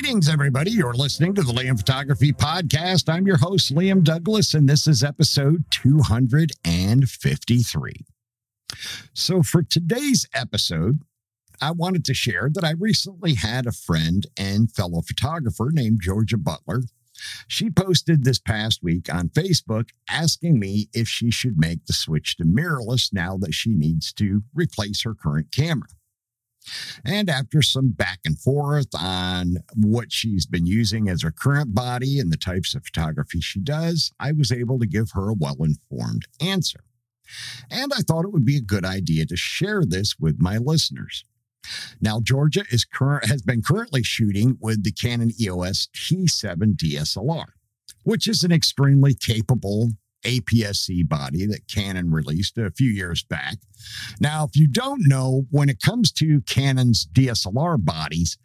Greetings, everybody. You're listening to the Liam Photography Podcast. I'm your host, Liam Douglas, and this is episode 253. So, for today's episode, I wanted to share that I recently had a friend and fellow photographer named Georgia Butler. She posted this past week on Facebook asking me if she should make the switch to mirrorless now that she needs to replace her current camera. And after some back and forth on what she's been using as her current body and the types of photography she does, I was able to give her a well informed answer. And I thought it would be a good idea to share this with my listeners. Now, Georgia is current has been currently shooting with the Canon EOS T7 DSLR, which is an extremely capable APS-C body that Canon released a few years back. Now, if you don't know, when it comes to Canon's DSLR bodies,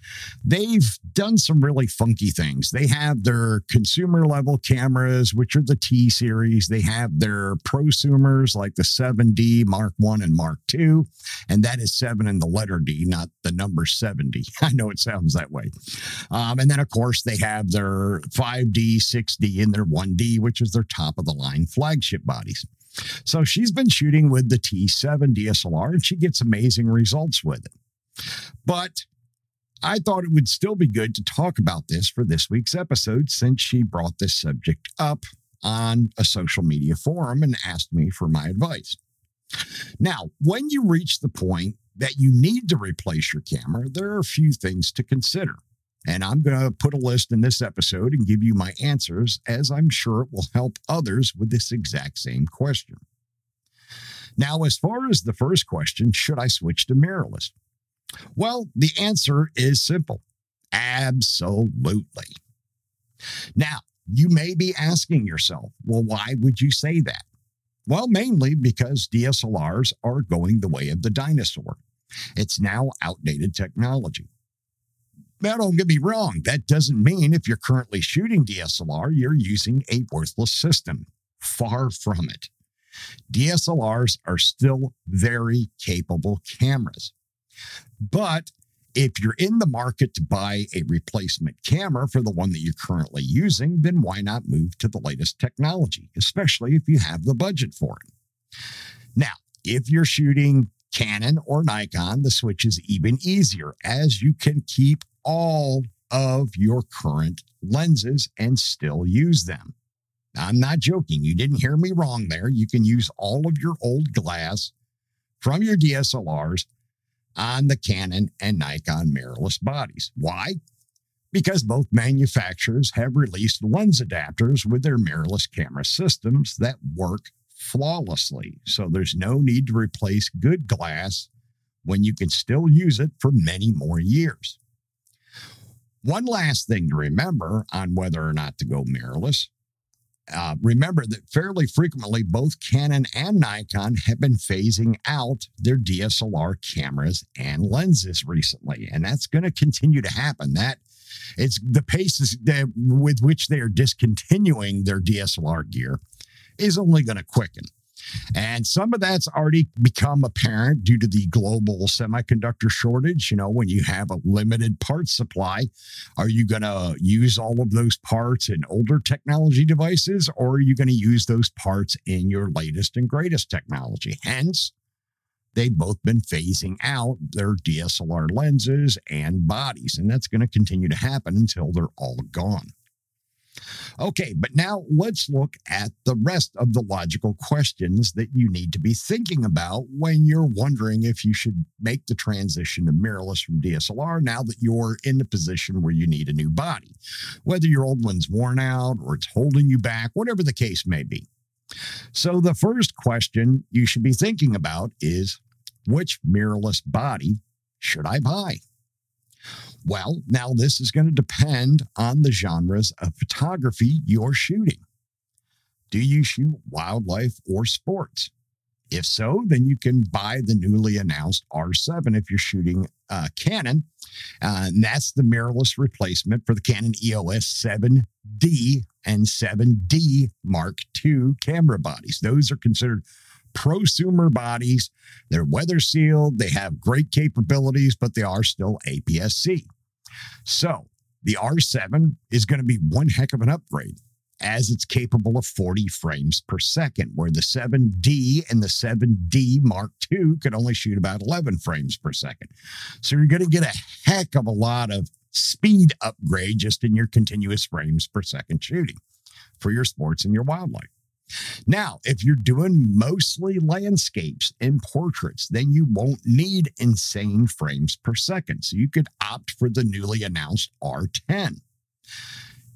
they've done some really funky things. They have their consumer level cameras, which are the T series. They have their prosumers like the 7D Mark 1 and Mark 2, and that is 7 in the letter D, not the number 70. I know it sounds that way. Um, and then, of course, they have their 5D, 6D, and their 1D, which is their top of the line flagship bodies. So she's been shooting with the T7 DSLR and she gets amazing results with it. But I thought it would still be good to talk about this for this week's episode since she brought this subject up on a social media forum and asked me for my advice. Now, when you reach the point that you need to replace your camera, there are a few things to consider. And I'm going to put a list in this episode and give you my answers, as I'm sure it will help others with this exact same question. Now, as far as the first question, should I switch to mirrorless? Well, the answer is simple absolutely. Now, you may be asking yourself, well, why would you say that? Well, mainly because DSLRs are going the way of the dinosaur. It's now outdated technology. Now, don't get me wrong. That doesn't mean if you're currently shooting DSLR, you're using a worthless system. Far from it. DSLRs are still very capable cameras. But if you're in the market to buy a replacement camera for the one that you're currently using, then why not move to the latest technology, especially if you have the budget for it? Now, if you're shooting Canon or Nikon, the switch is even easier as you can keep all of your current lenses and still use them. I'm not joking. You didn't hear me wrong there. You can use all of your old glass from your DSLRs on the Canon and Nikon mirrorless bodies. Why? Because both manufacturers have released lens adapters with their mirrorless camera systems that work flawlessly. So there's no need to replace good glass when you can still use it for many more years. One last thing to remember on whether or not to go mirrorless. Uh, remember that fairly frequently both Canon and Nikon have been phasing out their DSLR cameras and lenses recently, and that's going to continue to happen. That it's the pace with which they are discontinuing their DSLR gear is only going to quicken. And some of that's already become apparent due to the global semiconductor shortage. You know, when you have a limited parts supply, are you going to use all of those parts in older technology devices or are you going to use those parts in your latest and greatest technology? Hence, they've both been phasing out their DSLR lenses and bodies, and that's going to continue to happen until they're all gone. Okay, but now let's look at the rest of the logical questions that you need to be thinking about when you're wondering if you should make the transition to mirrorless from DSLR now that you're in the position where you need a new body, whether your old one's worn out or it's holding you back, whatever the case may be. So, the first question you should be thinking about is which mirrorless body should I buy? Well, now this is going to depend on the genres of photography you're shooting. Do you shoot wildlife or sports? If so, then you can buy the newly announced R7 if you're shooting uh, Canon. Uh, and that's the mirrorless replacement for the Canon EOS 7D and 7D Mark II camera bodies. Those are considered prosumer bodies. They're weather sealed, they have great capabilities, but they are still APS C. So the R7 is going to be one heck of an upgrade as it's capable of 40 frames per second, where the 7D and the 7D Mark II could only shoot about 11 frames per second. So you're going to get a heck of a lot of speed upgrade just in your continuous frames per second shooting for your sports and your wildlife. Now, if you're doing mostly landscapes and portraits, then you won't need insane frames per second. So you could opt for the newly announced R10.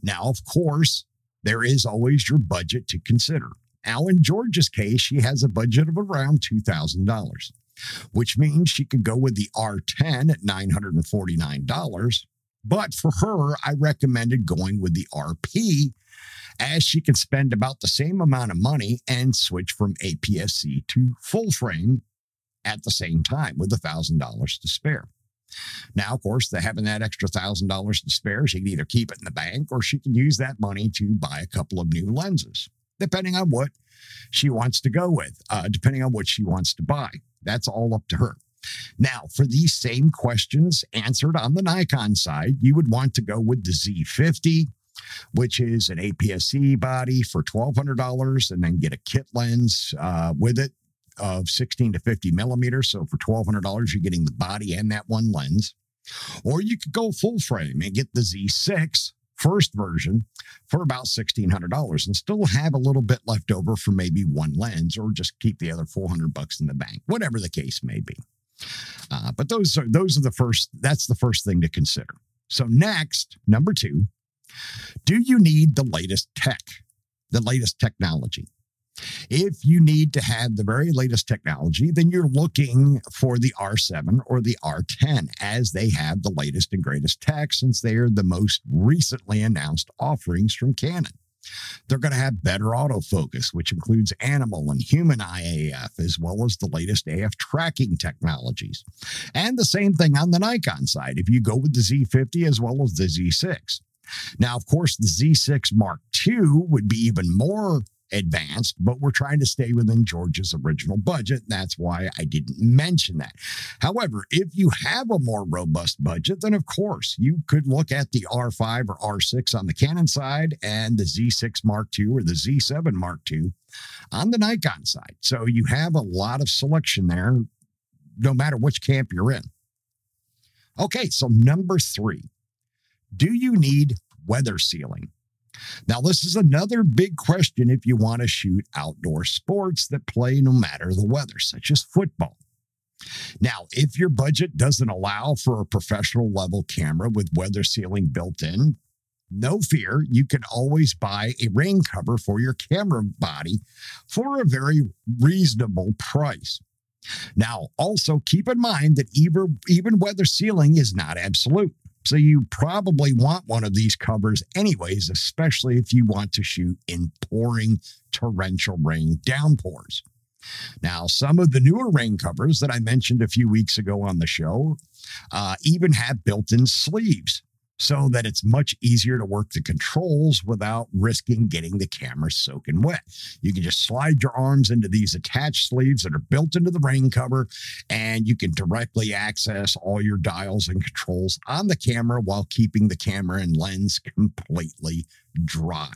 Now, of course, there is always your budget to consider. Now, in Georgia's case, she has a budget of around $2,000, which means she could go with the R10 at $949. But for her, I recommended going with the RP as she can spend about the same amount of money and switch from APS-C to full frame at the same time with $1,000 to spare. Now, of course, having that extra thousand dollars to spare, she can either keep it in the bank or she can use that money to buy a couple of new lenses, depending on what she wants to go with, uh, depending on what she wants to buy. That's all up to her. Now, for these same questions answered on the Nikon side, you would want to go with the Z50, which is an APS-C body for $1,200, and then get a kit lens uh, with it of 16 to 50 millimeters. So for $1,200, you're getting the body and that one lens. Or you could go full frame and get the Z6 first version for about $1,600 and still have a little bit left over for maybe one lens or just keep the other 400 bucks in the bank, whatever the case may be. Uh, but those are those are the first that's the first thing to consider. So next, number 2, do you need the latest tech, the latest technology? If you need to have the very latest technology, then you're looking for the R7 or the R10 as they have the latest and greatest tech since they are the most recently announced offerings from Canon. They're going to have better autofocus, which includes animal and human eye AF, as well as the latest AF tracking technologies. And the same thing on the Nikon side if you go with the Z50 as well as the Z6. Now, of course, the Z6 Mark II would be even more advanced, but we're trying to stay within Georgia's original budget. That's why I didn't mention that. However, if you have a more robust budget, then of course you could look at the R5 or R6 on the Canon side and the Z6 Mark II or the Z7 Mark II on the Nikon side. So you have a lot of selection there, no matter which camp you're in. Okay, so number three, do you need weather sealing? Now, this is another big question if you want to shoot outdoor sports that play no matter the weather, such as football. Now, if your budget doesn't allow for a professional level camera with weather sealing built in, no fear, you can always buy a rain cover for your camera body for a very reasonable price. Now, also keep in mind that even, even weather sealing is not absolute. So you probably want one of these covers anyways, especially if you want to shoot in pouring torrential rain downpours. Now, some of the newer rain covers that I mentioned a few weeks ago on the show uh, even have built in sleeves so that it's much easier to work the controls without risking getting the camera soaking wet. You can just slide your arms into these attached sleeves that are built into the rain cover, and you can directly access all your dials and controls on the camera while keeping the camera and lens completely dry.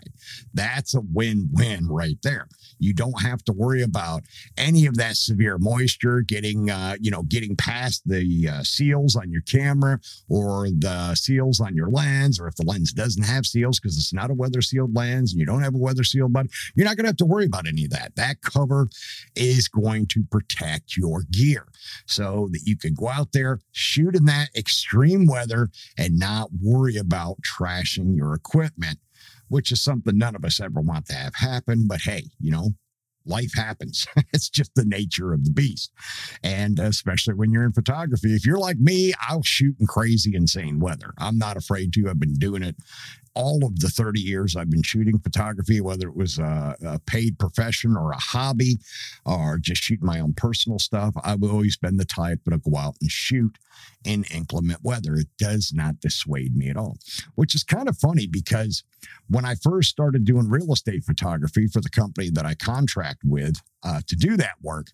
That's a win win right there. You don't have to worry about any of that severe moisture getting, uh, you know, getting past the uh, seals on your camera or the seals on your lens, or if the lens doesn't have seals because it's not a weather sealed lens and you don't have a weather sealed body, you're not going to have to worry about any of that. That cover is going to protect your gear so that you can go out there, shoot in that extreme weather, and not worry about trashing your equipment which is something none of us ever want to have happen. But hey, you know, life happens. it's just the nature of the beast. And especially when you're in photography, if you're like me, I'll shoot in crazy, insane weather. I'm not afraid to. I've been doing it all of the 30 years I've been shooting photography, whether it was a, a, paid profession or a hobby or just shooting my own personal stuff, I've always been the type to go out and shoot in inclement weather. It does not dissuade me at all, which is kind of funny because when I first started doing real estate photography for the company that I contract with uh, to do that work,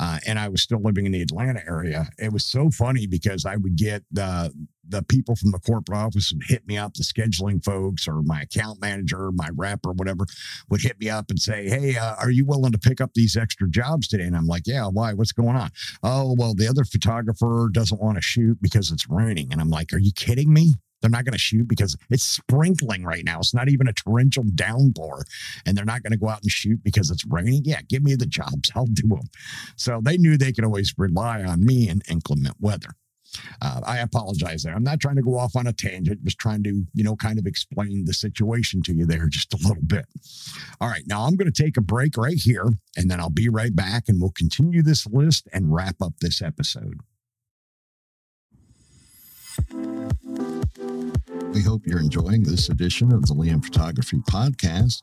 uh, and I was still living in the Atlanta area, it was so funny because I would get the the people from the corporate office would hit me up, the scheduling folks or my account manager, my rep or whatever would hit me up and say, Hey, uh, are you willing to pick up these extra jobs today? And I'm like, Yeah, why? What's going on? Oh, well, the other photographer doesn't want to shoot because it's raining. And I'm like, Are you kidding me? They're not going to shoot because it's sprinkling right now. It's not even a torrential downpour. And they're not going to go out and shoot because it's raining. Yeah, give me the jobs. I'll do them. So they knew they could always rely on me in inclement weather. Uh, I apologize there. I'm not trying to go off on a tangent, just trying to, you know, kind of explain the situation to you there just a little bit. All right, now I'm going to take a break right here, and then I'll be right back and we'll continue this list and wrap up this episode. We hope you're enjoying this edition of the Liam Photography Podcast.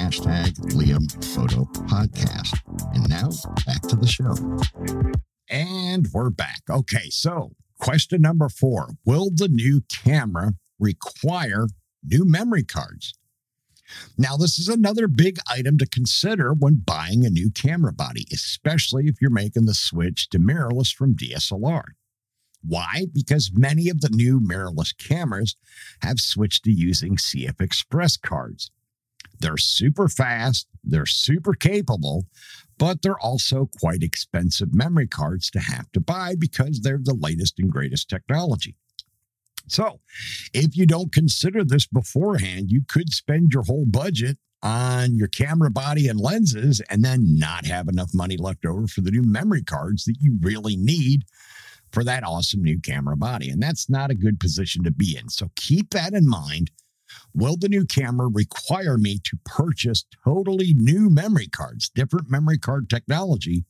hashtag Liam Photo Podcast. And now back to the show. And we're back. Okay, so question number four Will the new camera require new memory cards? Now, this is another big item to consider when buying a new camera body, especially if you're making the switch to mirrorless from DSLR. Why? Because many of the new mirrorless cameras have switched to using CF Express cards. They're super fast, they're super capable, but they're also quite expensive memory cards to have to buy because they're the latest and greatest technology. So, if you don't consider this beforehand, you could spend your whole budget on your camera body and lenses and then not have enough money left over for the new memory cards that you really need for that awesome new camera body. And that's not a good position to be in. So keep that in mind Will the new camera require me to purchase totally new memory cards, different memory card technology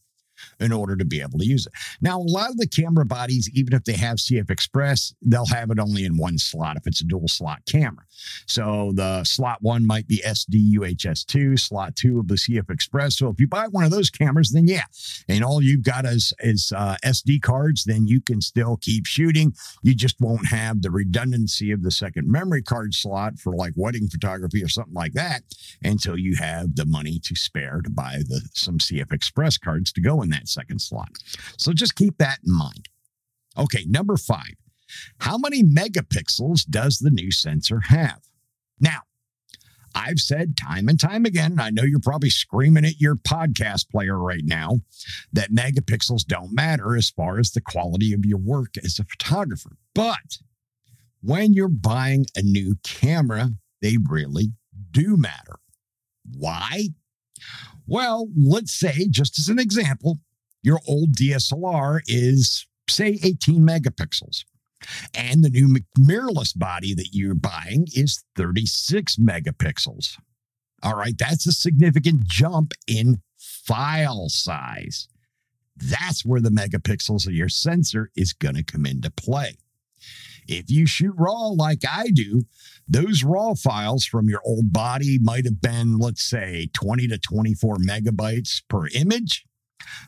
in order to be able to use it. Now, a lot of the camera bodies, even if they have CF Express, they'll have it only in one slot if it's a dual slot camera. So the slot one might be SD UHS2, slot two of the CF Express. So if you buy one of those cameras, then yeah, and all you've got is, is uh, SD cards, then you can still keep shooting. You just won't have the redundancy of the second memory card slot for like wedding photography or something like that until you have the money to spare to buy the some CF Express cards to go in that second slot. So just keep that in mind. Okay, number five. How many megapixels does the new sensor have? Now, I've said time and time again, and I know you're probably screaming at your podcast player right now, that megapixels don't matter as far as the quality of your work as a photographer. But when you're buying a new camera, they really do matter. Why? Well, let's say, just as an example, your old DSLR is, say, 18 megapixels. And the new mirrorless body that you're buying is 36 megapixels. All right, that's a significant jump in file size. That's where the megapixels of your sensor is going to come into play. If you shoot RAW like I do, those RAW files from your old body might have been, let's say, 20 to 24 megabytes per image.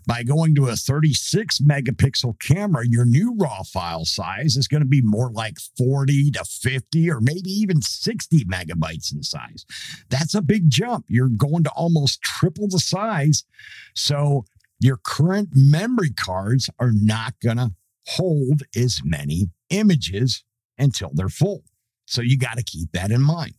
By going to a 36 megapixel camera, your new RAW file size is going to be more like 40 to 50 or maybe even 60 megabytes in size. That's a big jump. You're going to almost triple the size. So your current memory cards are not going to hold as many images until they're full. So you got to keep that in mind.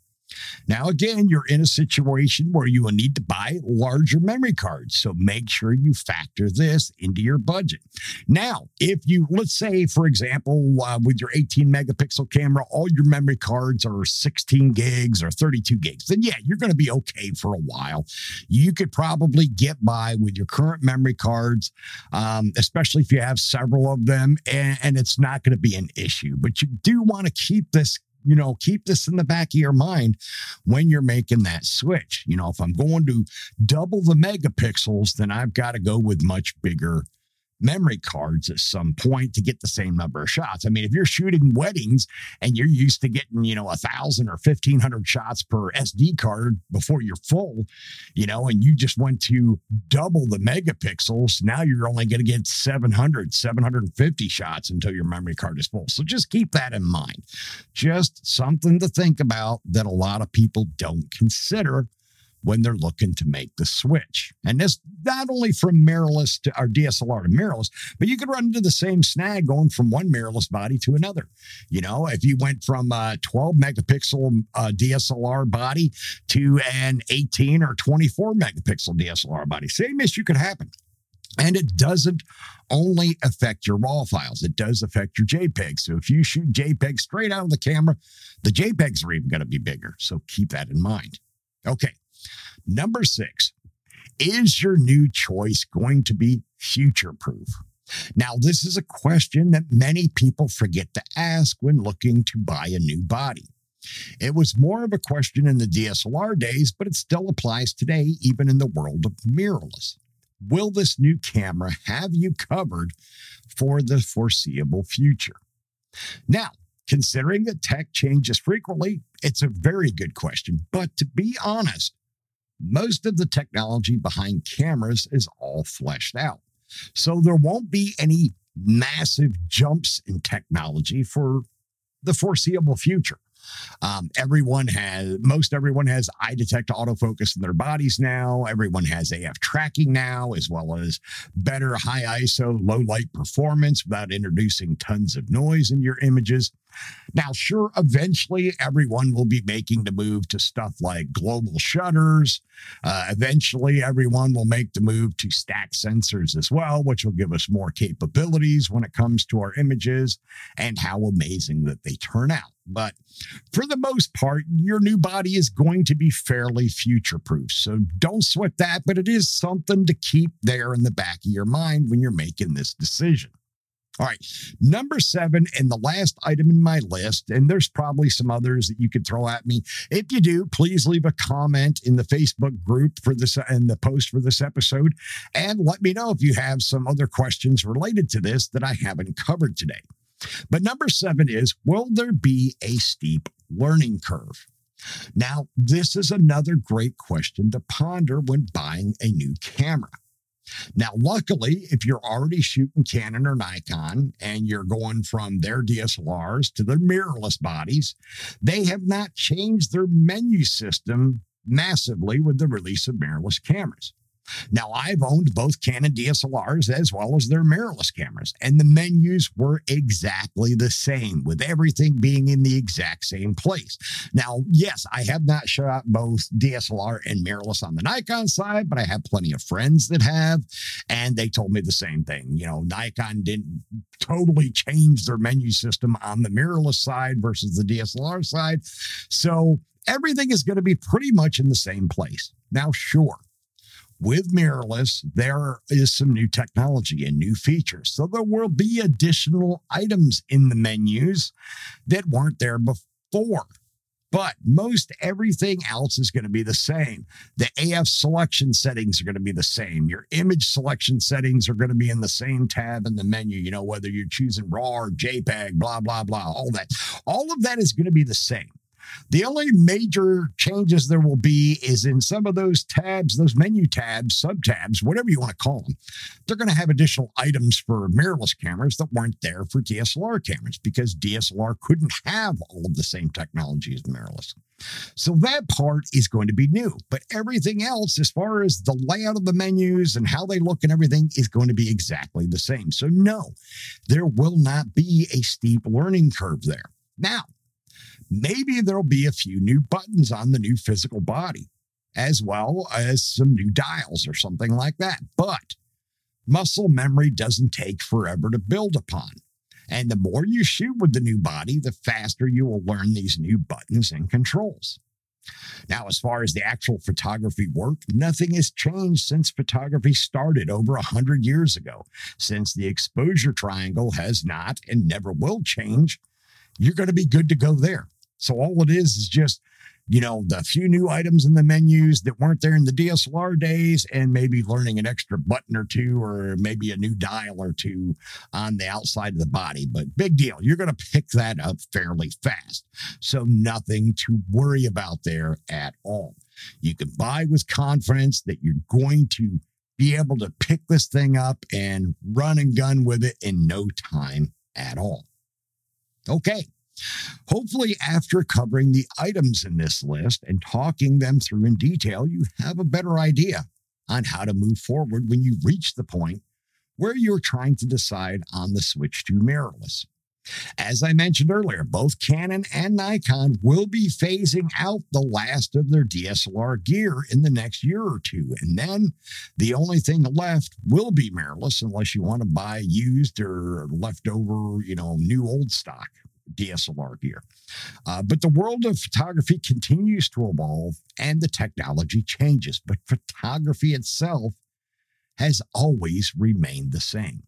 Now, again, you're in a situation where you will need to buy larger memory cards. So make sure you factor this into your budget. Now, if you, let's say, for example, uh, with your 18 megapixel camera, all your memory cards are 16 gigs or 32 gigs, then yeah, you're going to be okay for a while. You could probably get by with your current memory cards, um, especially if you have several of them, and, and it's not going to be an issue. But you do want to keep this you know, keep this in the back of your mind when you're making that switch. You know, if I'm going to double the megapixels, then I've got to go with much bigger memory cards at some point to get the same number of shots. I mean, if you're shooting weddings and you're used to getting, you know, a thousand or 1500 shots per SD card before you're full, you know, and you just went to double the megapixels, now you're only going to get 700, 750 shots until your memory card is full. So just keep that in mind. Just something to think about that a lot of people don't consider when they're looking to make the switch. And this not only from mirrorless to our DSLR to mirrorless, but you could run into the same snag going from one mirrorless body to another. You know, if you went from a 12 megapixel uh, DSLR body to an 18 or 24 megapixel DSLR body, same issue could happen. And it doesn't only affect your RAW files, it does affect your JPEG. So if you shoot JPEG straight out of the camera, the JPEGs are even going to be bigger. So keep that in mind. Okay, Number six, is your new choice going to be future proof? Now, this is a question that many people forget to ask when looking to buy a new body. It was more of a question in the DSLR days, but it still applies today, even in the world of mirrorless. Will this new camera have you covered for the foreseeable future? Now, considering that tech changes frequently, it's a very good question. But to be honest, most of the technology behind cameras is all fleshed out. So there won't be any massive jumps in technology for the foreseeable future. Um, everyone has, most everyone has eye detect autofocus in their bodies now. Everyone has AF tracking now, as well as better high ISO, low light performance without introducing tons of noise in your images. Now, sure, eventually everyone will be making the move to stuff like global shutters. Uh, eventually, everyone will make the move to stack sensors as well, which will give us more capabilities when it comes to our images and how amazing that they turn out. But for the most part, your new body is going to be fairly future proof. So don't sweat that, but it is something to keep there in the back of your mind when you're making this decision. All right. Number seven, and the last item in my list, and there's probably some others that you could throw at me. If you do, please leave a comment in the Facebook group for this and the post for this episode. And let me know if you have some other questions related to this that I haven't covered today. But number seven is Will there be a steep learning curve? Now, this is another great question to ponder when buying a new camera. Now, luckily, if you're already shooting Canon or Nikon and you're going from their DSLRs to their mirrorless bodies, they have not changed their menu system massively with the release of mirrorless cameras. Now, I've owned both Canon DSLRs as well as their mirrorless cameras, and the menus were exactly the same, with everything being in the exact same place. Now, yes, I have not shot both DSLR and mirrorless on the Nikon side, but I have plenty of friends that have, and they told me the same thing. You know, Nikon didn't totally change their menu system on the mirrorless side versus the DSLR side. So, everything is going to be pretty much in the same place. Now, sure, with mirrorless, there is some new technology and new features. So there will be additional items in the menus that weren't there before. But most everything else is going to be the same. The AF selection settings are going to be the same. Your image selection settings are going to be in the same tab in the menu, you know, whether you're choosing RAW or JPEG, blah, blah, blah, all that. All of that is going to be the same. The only major changes there will be is in some of those tabs, those menu tabs, sub tabs, whatever you want to call them. They're going to have additional items for mirrorless cameras that weren't there for DSLR cameras because DSLR couldn't have all of the same technology as mirrorless. So that part is going to be new, but everything else, as far as the layout of the menus and how they look and everything, is going to be exactly the same. So, no, there will not be a steep learning curve there. Now, maybe there'll be a few new buttons on the new physical body, as well as some new dials or something like that. But muscle memory doesn't take forever to build upon. And the more you shoot with the new body, the faster you will learn these new buttons and controls. Now, as far as the actual photography work, nothing has changed since photography started over 100 years ago. Since the exposure triangle has not and never will change, you're going to be good to go there. So, all it is is just you know, the few new items in the menus that weren't there in the DSLR days, and maybe learning an extra button or two, or maybe a new dial or two on the outside of the body. But big deal. You're going to pick that up fairly fast. So, nothing to worry about there at all. You can buy with confidence that you're going to be able to pick this thing up and run and gun with it in no time at all. Okay, Hopefully, after covering the items in this list and talking them through in detail, you have a better idea on how to move forward when you reach the point where you're trying to decide on the switch to mirrorless. As I mentioned earlier, both Canon and Nikon will be phasing out the last of their DSLR gear in the next year or two. And then the only thing left will be mirrorless unless you want to buy used or leftover, you know, new old stock. DSLR gear. Uh, but the world of photography continues to evolve and the technology changes, but photography itself has always remained the same.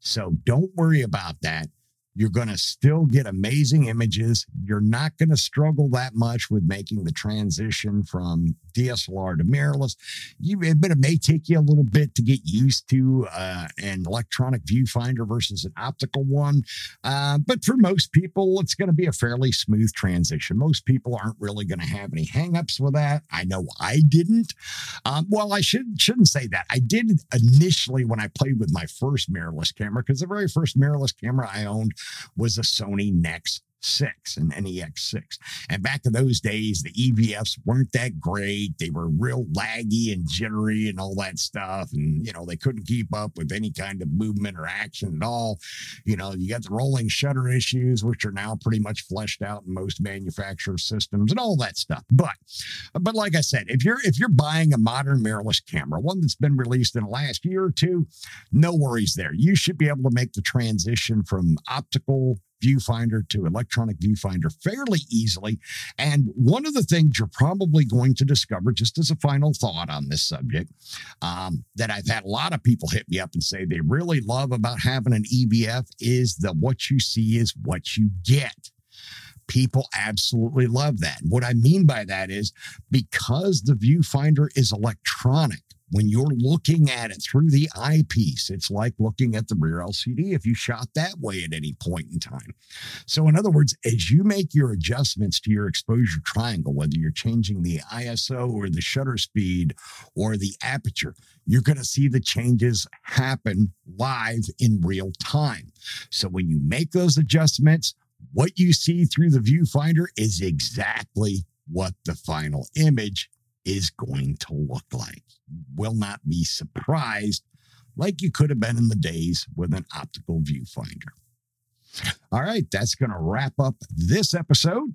So don't worry about that. You're going to still get amazing images. You're not going to struggle that much with making the transition from DSLR to mirrorless. You, but it may take you a little bit to get used to uh, an electronic viewfinder versus an optical one. Uh, but for most people, it's going to be a fairly smooth transition. Most people aren't really going to have any hangups with that. I know I didn't. Um, well, I should, shouldn't say that. I did initially when I played with my first mirrorless camera, because the very first mirrorless camera I owned was a Sony NEX 6 and NEX 6. And back in those days, the EVFs weren't that great. They were real laggy and jittery and all that stuff. And, you know, they couldn't keep up with any kind of movement or action at all. You know, you got the rolling shutter issues, which are now pretty much fleshed out in most manufacturer systems and all that stuff. But, but like I said, if you're if you're buying a modern mirrorless camera, one that's been released in the last year or two, no worries there. You should be able to make the transition from optical viewfinder to electronic viewfinder fairly easily. And one of the things you're probably going to discover, just as a final thought on this subject, um, that I've had a lot of people hit me up and say they really love about having an EVF is that what you see is what you get people absolutely love that. What I mean by that is because the viewfinder is electronic, when you're looking at it through the eyepiece, it's like looking at the rear LCD if you shot that way at any point in time. So, in other words, as you make your adjustments to your exposure triangle, whether you're changing the ISO or the shutter speed or the aperture, you're going to see the changes happen live in real time. So, when you make those adjustments, what you see through the viewfinder is exactly what the final image is going to look like. You will not be surprised like you could have been in the days with an optical viewfinder. All right, that's going to wrap up this episode.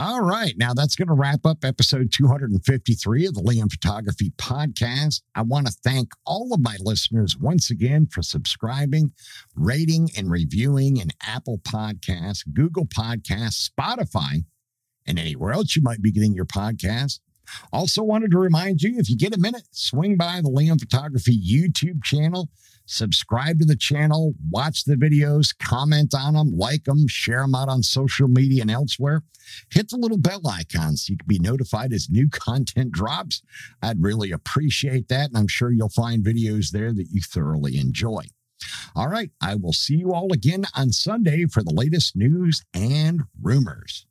All right. Now that's going to wrap up episode 253 of the Liam Photography Podcast. I want to thank all of my listeners once again for subscribing, rating, and reviewing in Apple Podcasts, Google Podcasts, Spotify, and anywhere else you might be getting your podcast. Also, wanted to remind you if you get a minute, swing by the Liam Photography YouTube channel, subscribe to the channel, watch the videos, comment on them, like them, share them out on social media and elsewhere. Hit the little bell icon so you can be notified as new content drops. I'd really appreciate that, and I'm sure you'll find videos there that you thoroughly enjoy. All right, I will see you all again on Sunday for the latest news and rumors.